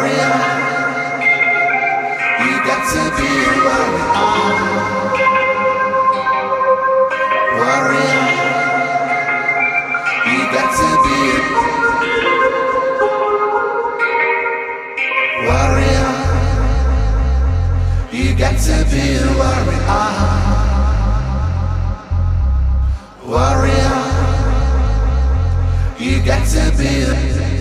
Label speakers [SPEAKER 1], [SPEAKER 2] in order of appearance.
[SPEAKER 1] warrior. You got to be a warrior. Warrior. You got to be warrior. You got to be a warrior. Warrior. You got to be